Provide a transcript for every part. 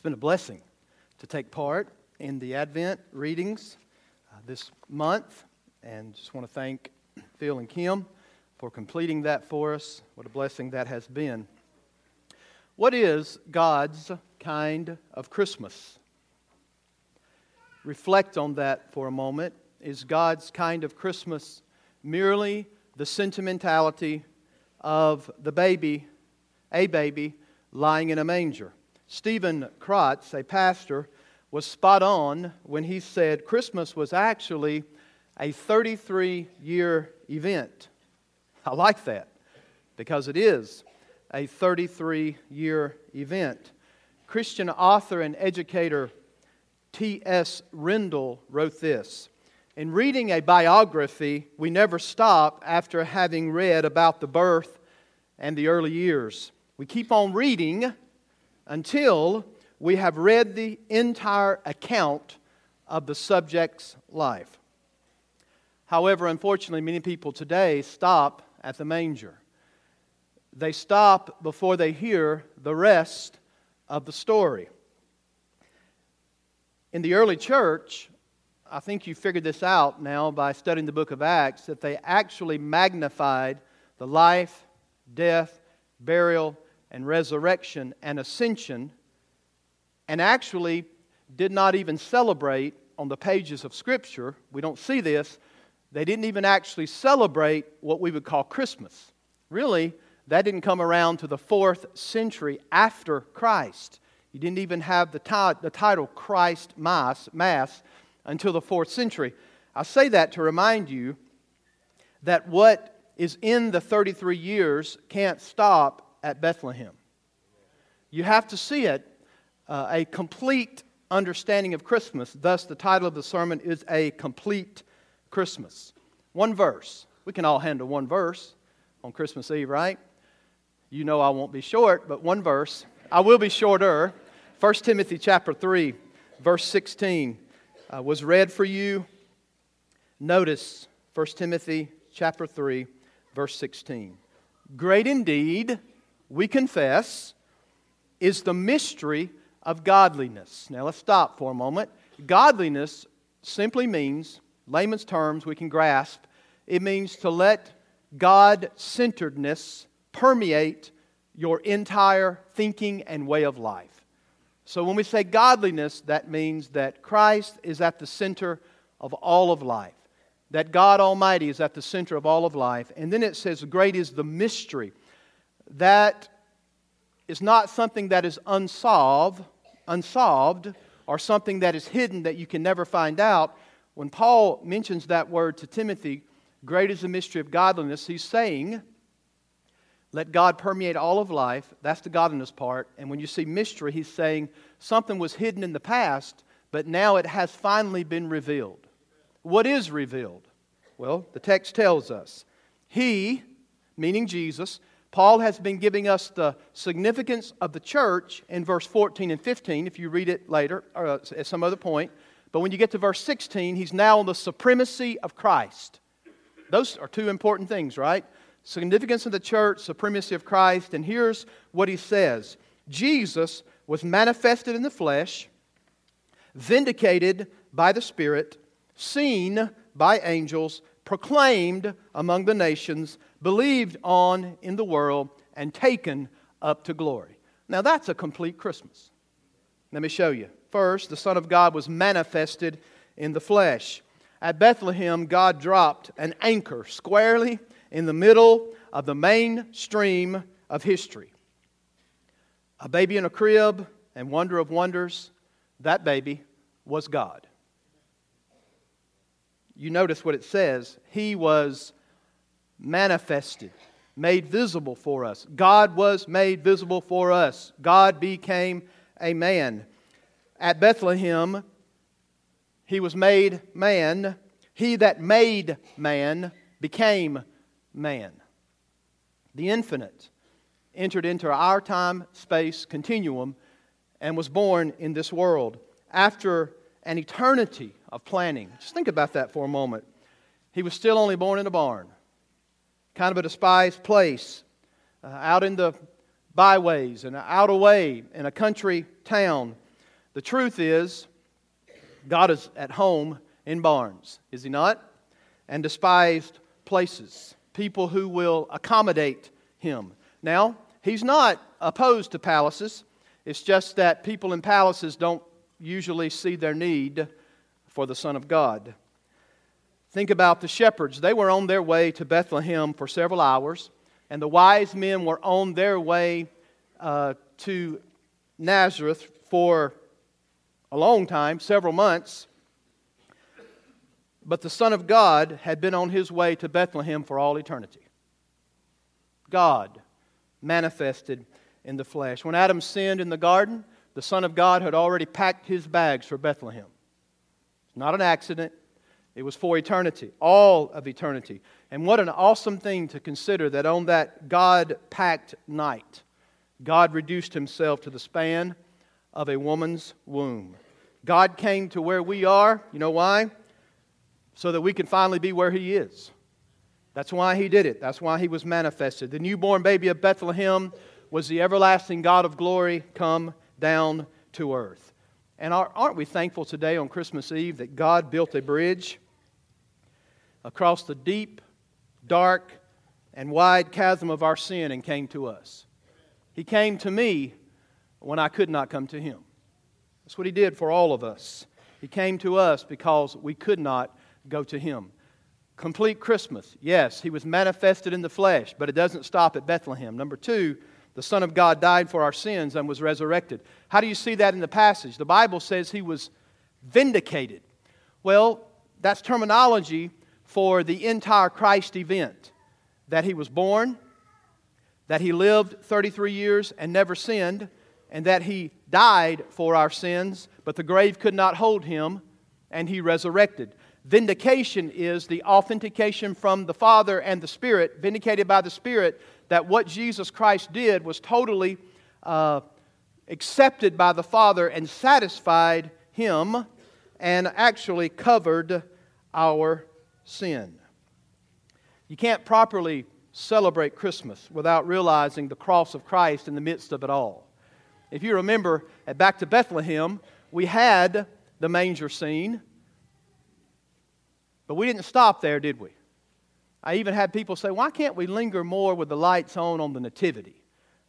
It's been a blessing to take part in the Advent readings uh, this month, and just want to thank Phil and Kim for completing that for us. What a blessing that has been. What is God's kind of Christmas? Reflect on that for a moment. Is God's kind of Christmas merely the sentimentality of the baby, a baby, lying in a manger? Stephen Crotts, a pastor, was spot on when he said Christmas was actually a 33 year event. I like that because it is a 33 year event. Christian author and educator T.S. Rendall wrote this In reading a biography, we never stop after having read about the birth and the early years. We keep on reading until we have read the entire account of the subject's life. However, unfortunately, many people today stop at the manger. They stop before they hear the rest of the story. In the early church, I think you figured this out now by studying the book of Acts, that they actually magnified the life, death, burial, and resurrection and ascension, and actually did not even celebrate on the pages of Scripture. We don't see this. They didn't even actually celebrate what we would call Christmas. Really, that didn't come around to the fourth century after Christ. You didn't even have the, t- the title Christ Mass, Mass until the fourth century. I say that to remind you that what is in the 33 years can't stop at Bethlehem. You have to see it uh, a complete understanding of Christmas. Thus, the title of the sermon is A Complete Christmas. One verse. We can all handle one verse on Christmas Eve, right? You know I won't be short, but one verse. I will be shorter. 1 Timothy chapter 3, verse 16 uh, was read for you. Notice 1 Timothy chapter 3, verse 16. Great indeed we confess, is the mystery of godliness. Now let's stop for a moment. Godliness simply means, layman's terms we can grasp, it means to let God centeredness permeate your entire thinking and way of life. So when we say godliness, that means that Christ is at the center of all of life, that God Almighty is at the center of all of life. And then it says, Great is the mystery that is not something that is unsolved, unsolved, or something that is hidden that you can never find out. When Paul mentions that word to Timothy, great is the mystery of godliness, he's saying, let God permeate all of life. That's the godliness part. And when you see mystery, he's saying something was hidden in the past, but now it has finally been revealed. What is revealed? Well, the text tells us He, meaning Jesus, Paul has been giving us the significance of the church in verse 14 and 15, if you read it later or uh, at some other point. But when you get to verse 16, he's now on the supremacy of Christ. Those are two important things, right? Significance of the church, supremacy of Christ. And here's what he says Jesus was manifested in the flesh, vindicated by the Spirit, seen by angels, proclaimed among the nations believed on in the world, and taken up to glory. Now that's a complete Christmas. Let me show you. First, the Son of God was manifested in the flesh. At Bethlehem, God dropped an anchor squarely in the middle of the mainstream of history. A baby in a crib and wonder of wonders, that baby was God. You notice what it says. He was manifested, made visible for us. God was made visible for us. God became a man. At Bethlehem, he was made man. He that made man became man. The infinite entered into our time space continuum and was born in this world. After an eternity of planning, just think about that for a moment. He was still only born in a barn kind of a despised place, uh, out in the byways and out away in a country town. The truth is, God is at home in barns, is He not? And despised places, people who will accommodate Him. Now, He's not opposed to palaces, it's just that people in palaces don't usually see their need for the Son of God. Think about the shepherds. They were on their way to Bethlehem for several hours, and the wise men were on their way uh, to Nazareth for a long time, several months. But the Son of God had been on his way to Bethlehem for all eternity. God manifested in the flesh. When Adam sinned in the garden, the Son of God had already packed his bags for Bethlehem. It's not an accident, it was for eternity, all of eternity. And what an awesome thing to consider that on that God packed night, God reduced himself to the span of a woman's womb. God came to where we are. You know why? So that we can finally be where He is. That's why He did it. That's why He was manifested. The newborn baby of Bethlehem was the everlasting God of glory come down to earth. And aren't we thankful today on Christmas Eve that God built a bridge across the deep, dark, and wide chasm of our sin and came to us? He came to me when I could not come to him. That's what he did for all of us. He came to us because we could not go to him. Complete Christmas. Yes, he was manifested in the flesh, but it doesn't stop at Bethlehem. Number two, the Son of God died for our sins and was resurrected. How do you see that in the passage? The Bible says he was vindicated. Well, that's terminology for the entire Christ event that he was born, that he lived 33 years and never sinned, and that he died for our sins, but the grave could not hold him, and he resurrected. Vindication is the authentication from the Father and the Spirit, vindicated by the Spirit, that what Jesus Christ did was totally uh, accepted by the Father and satisfied him and actually covered our sin. You can't properly celebrate Christmas without realizing the cross of Christ in the midst of it all. If you remember, at back to Bethlehem, we had the manger scene, but we didn't stop there, did we? I even had people say, why can't we linger more with the lights on on the Nativity?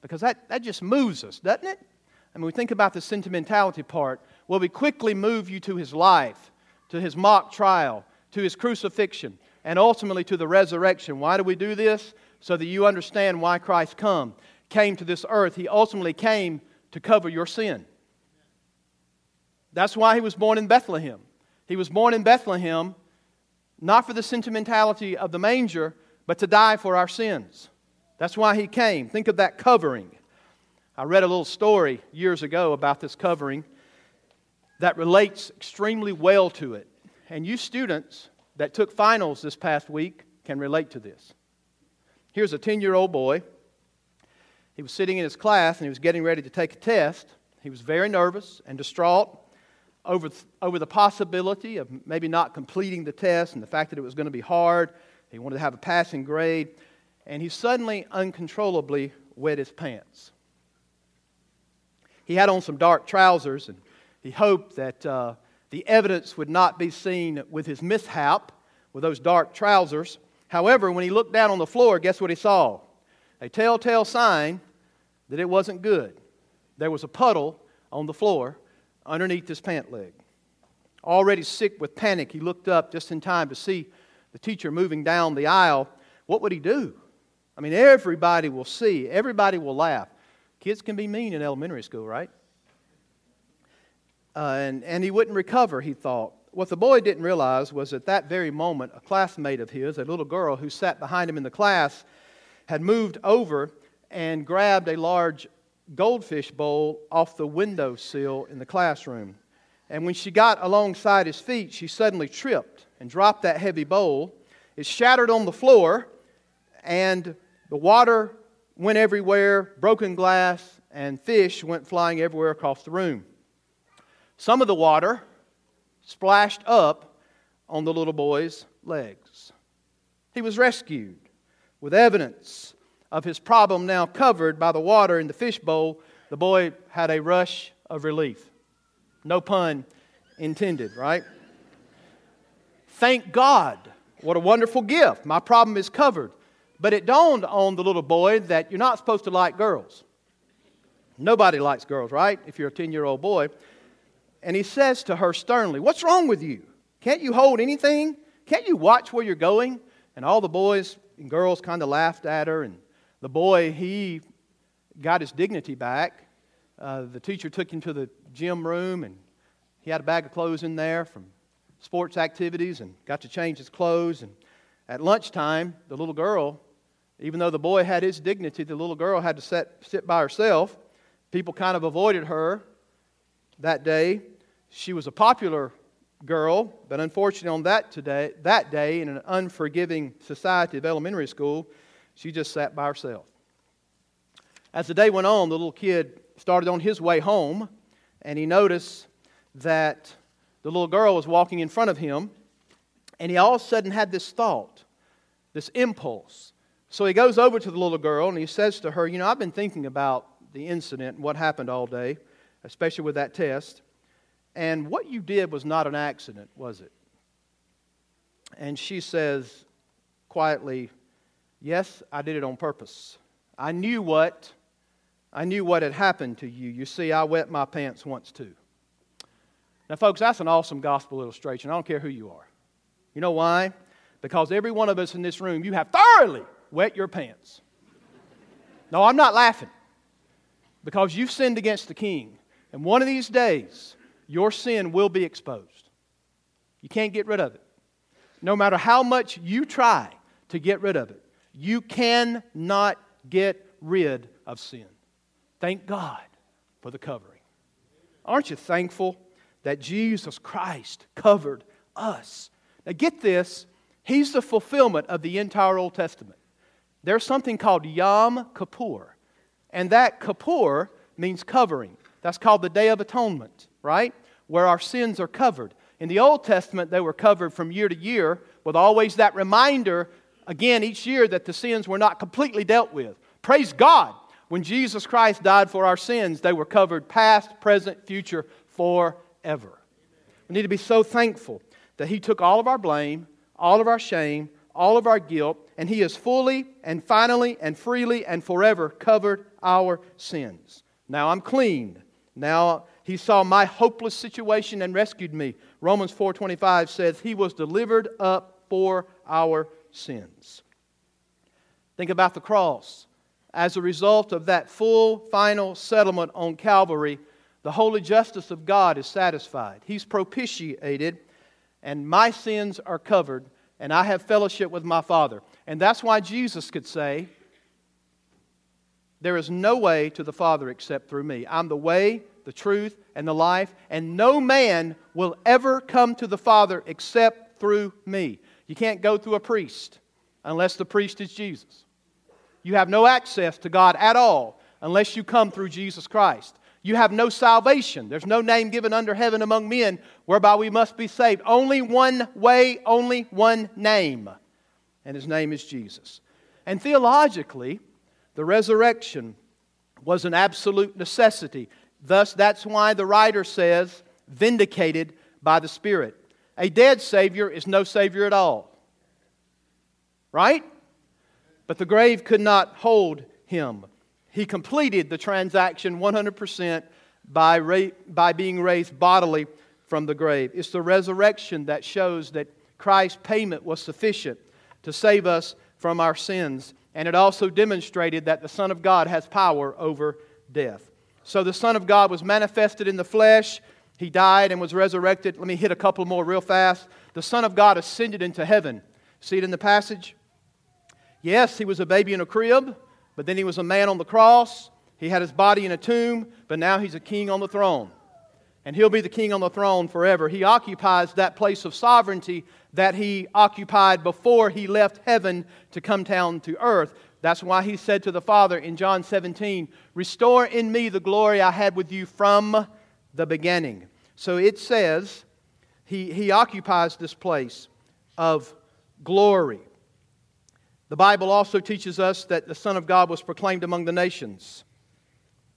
Because that, that just moves us, doesn't it? I mean, we think about the sentimentality part. Well, we quickly move you to his life, to his mock trial, to his crucifixion, and ultimately to the resurrection. Why do we do this? So that you understand why Christ come, came to this earth. He ultimately came to cover your sin. That's why he was born in Bethlehem. He was born in Bethlehem not for the sentimentality of the manger, but to die for our sins. That's why he came. Think of that covering. I read a little story years ago about this covering that relates extremely well to it. And you students that took finals this past week can relate to this. Here's a 10 year old boy. He was sitting in his class and he was getting ready to take a test. He was very nervous and distraught over, over the possibility of maybe not completing the test and the fact that it was going to be hard. He wanted to have a passing grade. And he suddenly, uncontrollably, wet his pants. He had on some dark trousers and he hoped that uh, the evidence would not be seen with his mishap with those dark trousers. However, when he looked down on the floor, guess what he saw? A telltale sign that it wasn't good. There was a puddle on the floor underneath his pant leg. Already sick with panic, he looked up just in time to see the teacher moving down the aisle. What would he do? I mean, everybody will see, everybody will laugh. Kids can be mean in elementary school, right? Uh, and, and he wouldn't recover, he thought. What the boy didn't realize was at that very moment, a classmate of his, a little girl who sat behind him in the class, had moved over and grabbed a large goldfish bowl off the windowsill in the classroom. And when she got alongside his feet, she suddenly tripped and dropped that heavy bowl. It shattered on the floor, and the water went everywhere, broken glass, and fish went flying everywhere across the room. Some of the water splashed up on the little boy's legs. He was rescued with evidence of his problem now covered by the water in the fishbowl. The boy had a rush of relief. No pun intended, right? Thank God. What a wonderful gift. My problem is covered. But it dawned on the little boy that you're not supposed to like girls. Nobody likes girls, right? If you're a 10 year old boy. And he says to her sternly, What's wrong with you? Can't you hold anything? Can't you watch where you're going? And all the boys and girls kind of laughed at her. And the boy, he got his dignity back. Uh, the teacher took him to the gym room, and he had a bag of clothes in there from sports activities and got to change his clothes. And at lunchtime, the little girl, even though the boy had his dignity, the little girl had to sit, sit by herself. People kind of avoided her that day. She was a popular girl, but unfortunately, on that, today, that day, in an unforgiving society of elementary school, she just sat by herself. As the day went on, the little kid started on his way home, and he noticed that the little girl was walking in front of him, and he all of a sudden had this thought, this impulse. So he goes over to the little girl and he says to her, You know, I've been thinking about the incident and what happened all day, especially with that test. And what you did was not an accident, was it? And she says quietly, Yes, I did it on purpose. I knew what I knew what had happened to you. You see, I wet my pants once too. Now, folks, that's an awesome gospel illustration. I don't care who you are. You know why? Because every one of us in this room, you have thoroughly wet your pants. No, I'm not laughing. Because you've sinned against the king. And one of these days, your sin will be exposed. You can't get rid of it. No matter how much you try to get rid of it, you cannot get rid of sin. Thank God for the covering. Aren't you thankful that Jesus Christ covered us? Now, get this He's the fulfillment of the entire Old Testament. There's something called Yom Kippur, and that Kippur means covering. That's called the Day of Atonement, right? Where our sins are covered. In the Old Testament, they were covered from year to year with always that reminder, again, each year that the sins were not completely dealt with. Praise God when Jesus Christ died for our sins, they were covered past, present, future, forever. We need to be so thankful that He took all of our blame, all of our shame, all of our guilt, and He has fully and finally and freely and forever covered our sins. Now I'm clean. Now he saw my hopeless situation and rescued me. Romans 4:25 says he was delivered up for our sins. Think about the cross as a result of that full, final settlement on Calvary, the holy justice of God is satisfied. He's propitiated, and my sins are covered, and I have fellowship with my Father. And that's why Jesus could say, There is no way to the Father except through me. I'm the way, the truth, and the life, and no man will ever come to the Father except through me. You can't go through a priest unless the priest is Jesus. You have no access to God at all unless you come through Jesus Christ. You have no salvation. There's no name given under heaven among men whereby we must be saved. Only one way, only one name. And his name is Jesus. And theologically, the resurrection was an absolute necessity. Thus, that's why the writer says, vindicated by the Spirit. A dead Savior is no Savior at all. Right? But the grave could not hold him. He completed the transaction 100% by, ra- by being raised bodily from the grave. It's the resurrection that shows that Christ's payment was sufficient to save us from our sins. And it also demonstrated that the Son of God has power over death. So the Son of God was manifested in the flesh. He died and was resurrected. Let me hit a couple more real fast. The Son of God ascended into heaven. See it in the passage? Yes, he was a baby in a crib, but then he was a man on the cross. He had his body in a tomb, but now he's a king on the throne. And he'll be the king on the throne forever. He occupies that place of sovereignty that he occupied before he left heaven to come down to earth. That's why he said to the Father in John 17, Restore in me the glory I had with you from the beginning. So it says he, he occupies this place of glory. The Bible also teaches us that the Son of God was proclaimed among the nations,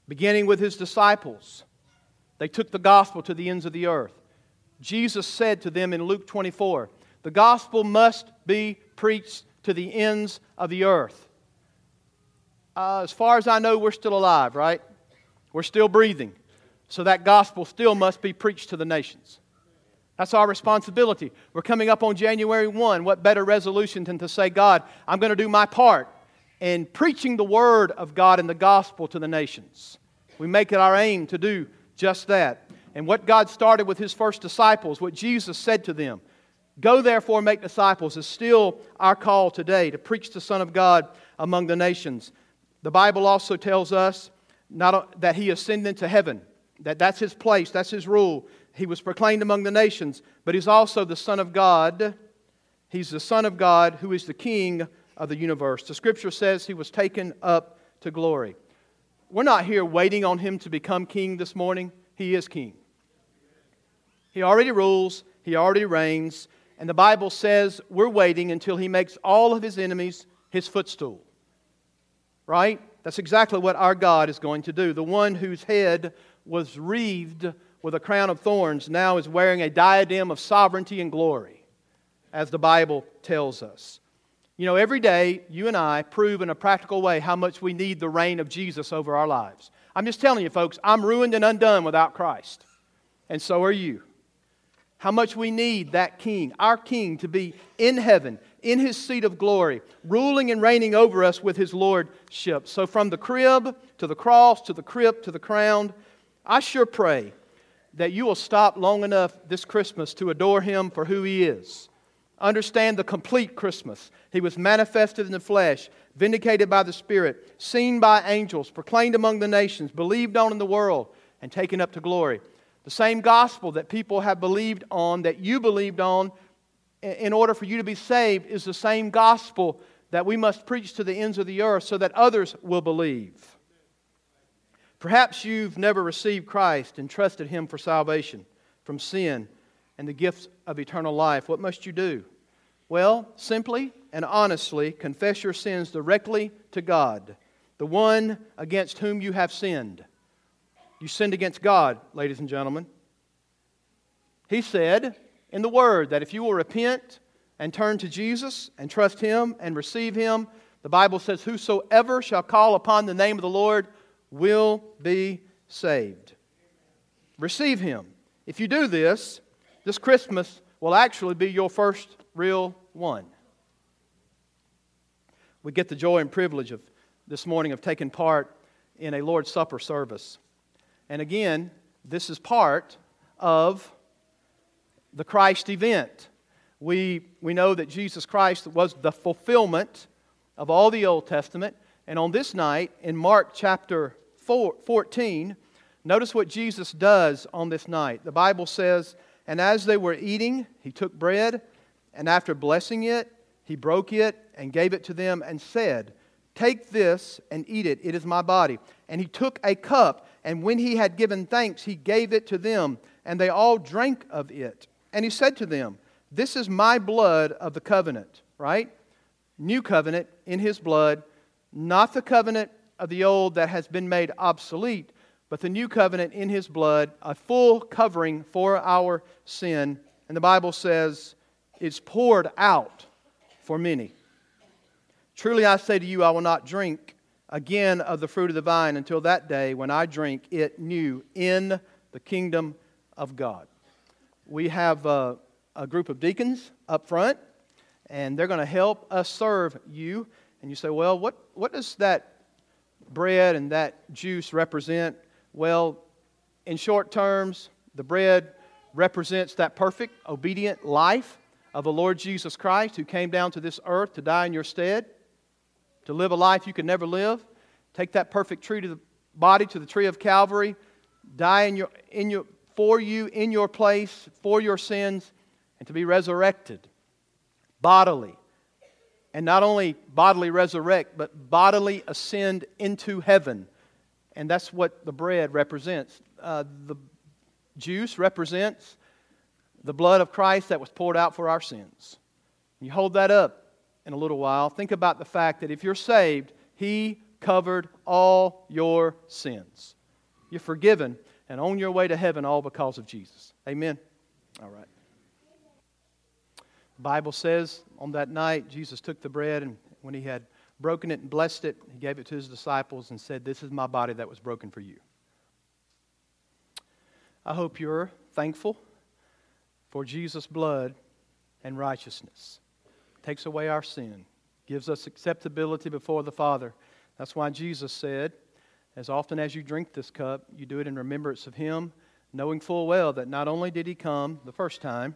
beginning with his disciples. They took the gospel to the ends of the earth. Jesus said to them in Luke 24, The gospel must be preached to the ends of the earth. Uh, as far as I know, we're still alive, right? We're still breathing. So that gospel still must be preached to the nations. That's our responsibility. We're coming up on January 1. What better resolution than to say, God, I'm going to do my part in preaching the word of God and the gospel to the nations? We make it our aim to do just that. And what God started with his first disciples, what Jesus said to them, Go therefore make disciples, is still our call today to preach the Son of God among the nations. The Bible also tells us not that he ascended to heaven, that that's his place, that's his rule. He was proclaimed among the nations, but he's also the Son of God. He's the Son of God who is the King of the universe. The scripture says he was taken up to glory. We're not here waiting on him to become king this morning. He is king. He already rules, he already reigns, and the Bible says we're waiting until he makes all of his enemies his footstool. Right? That's exactly what our God is going to do. The one whose head was wreathed with a crown of thorns now is wearing a diadem of sovereignty and glory, as the Bible tells us. You know, every day you and I prove in a practical way how much we need the reign of Jesus over our lives. I'm just telling you, folks, I'm ruined and undone without Christ. And so are you. How much we need that King, our King, to be in heaven, in his seat of glory, ruling and reigning over us with his lordship. So, from the crib to the cross to the crypt to the crown, I sure pray that you will stop long enough this Christmas to adore him for who he is. Understand the complete Christmas. He was manifested in the flesh, vindicated by the Spirit, seen by angels, proclaimed among the nations, believed on in the world, and taken up to glory. The same gospel that people have believed on, that you believed on, in order for you to be saved, is the same gospel that we must preach to the ends of the earth so that others will believe. Perhaps you've never received Christ and trusted Him for salvation from sin and the gifts of eternal life. What must you do? Well, simply and honestly confess your sins directly to God, the one against whom you have sinned. You sinned against God, ladies and gentlemen. He said in the Word that if you will repent and turn to Jesus and trust Him and receive Him, the Bible says, Whosoever shall call upon the name of the Lord will be saved. Receive Him. If you do this, this Christmas will actually be your first real one. We get the joy and privilege of this morning of taking part in a Lord's Supper service. And again, this is part of the Christ event. We, we know that Jesus Christ was the fulfillment of all the Old Testament. And on this night, in Mark chapter 4, 14, notice what Jesus does on this night. The Bible says, And as they were eating, he took bread, and after blessing it, he broke it and gave it to them and said, Take this and eat it. It is my body. And he took a cup, and when he had given thanks, he gave it to them, and they all drank of it. And he said to them, This is my blood of the covenant, right? New covenant in his blood, not the covenant of the old that has been made obsolete, but the new covenant in his blood, a full covering for our sin. And the Bible says it's poured out for many. Truly I say to you, I will not drink again of the fruit of the vine until that day when I drink it new in the kingdom of God. We have a, a group of deacons up front, and they're going to help us serve you. And you say, well, what, what does that bread and that juice represent? Well, in short terms, the bread represents that perfect, obedient life of the Lord Jesus Christ who came down to this earth to die in your stead, to live a life you could never live. Take that perfect tree to the body to the tree of Calvary, die in your, in your, for you in your place, for your sins, and to be resurrected bodily and not only bodily resurrect, but bodily ascend into heaven. And that's what the bread represents. Uh, the juice represents the blood of Christ that was poured out for our sins. You hold that up in a little while. Think about the fact that if you're saved, He covered all your sins. You're forgiven. and on your way to heaven all because of Jesus. Amen. All right. Bible says on that night, Jesus took the bread, and when he had broken it and blessed it, he gave it to his disciples and said, This is my body that was broken for you. I hope you're thankful for Jesus' blood and righteousness. It takes away our sin, gives us acceptability before the Father. That's why Jesus said, As often as you drink this cup, you do it in remembrance of Him, knowing full well that not only did He come the first time,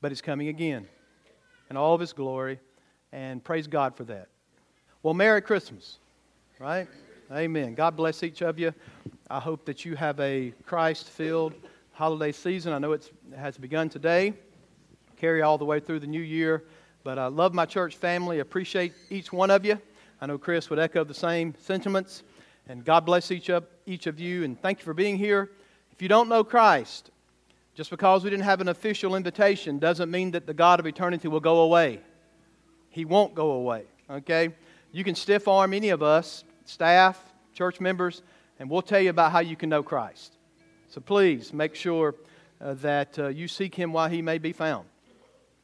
but He's coming again in all of His glory, and praise God for that. Well, Merry Christmas, right? Amen. God bless each of you. I hope that you have a Christ filled holiday season. I know it has begun today, carry all the way through the new year. But I love my church family, appreciate each one of you. I know Chris would echo the same sentiments. And God bless each of, each of you, and thank you for being here. If you don't know Christ, just because we didn't have an official invitation doesn't mean that the God of eternity will go away. He won't go away, okay? You can stiff arm any of us, staff, church members, and we'll tell you about how you can know Christ. So please make sure uh, that uh, you seek him while he may be found.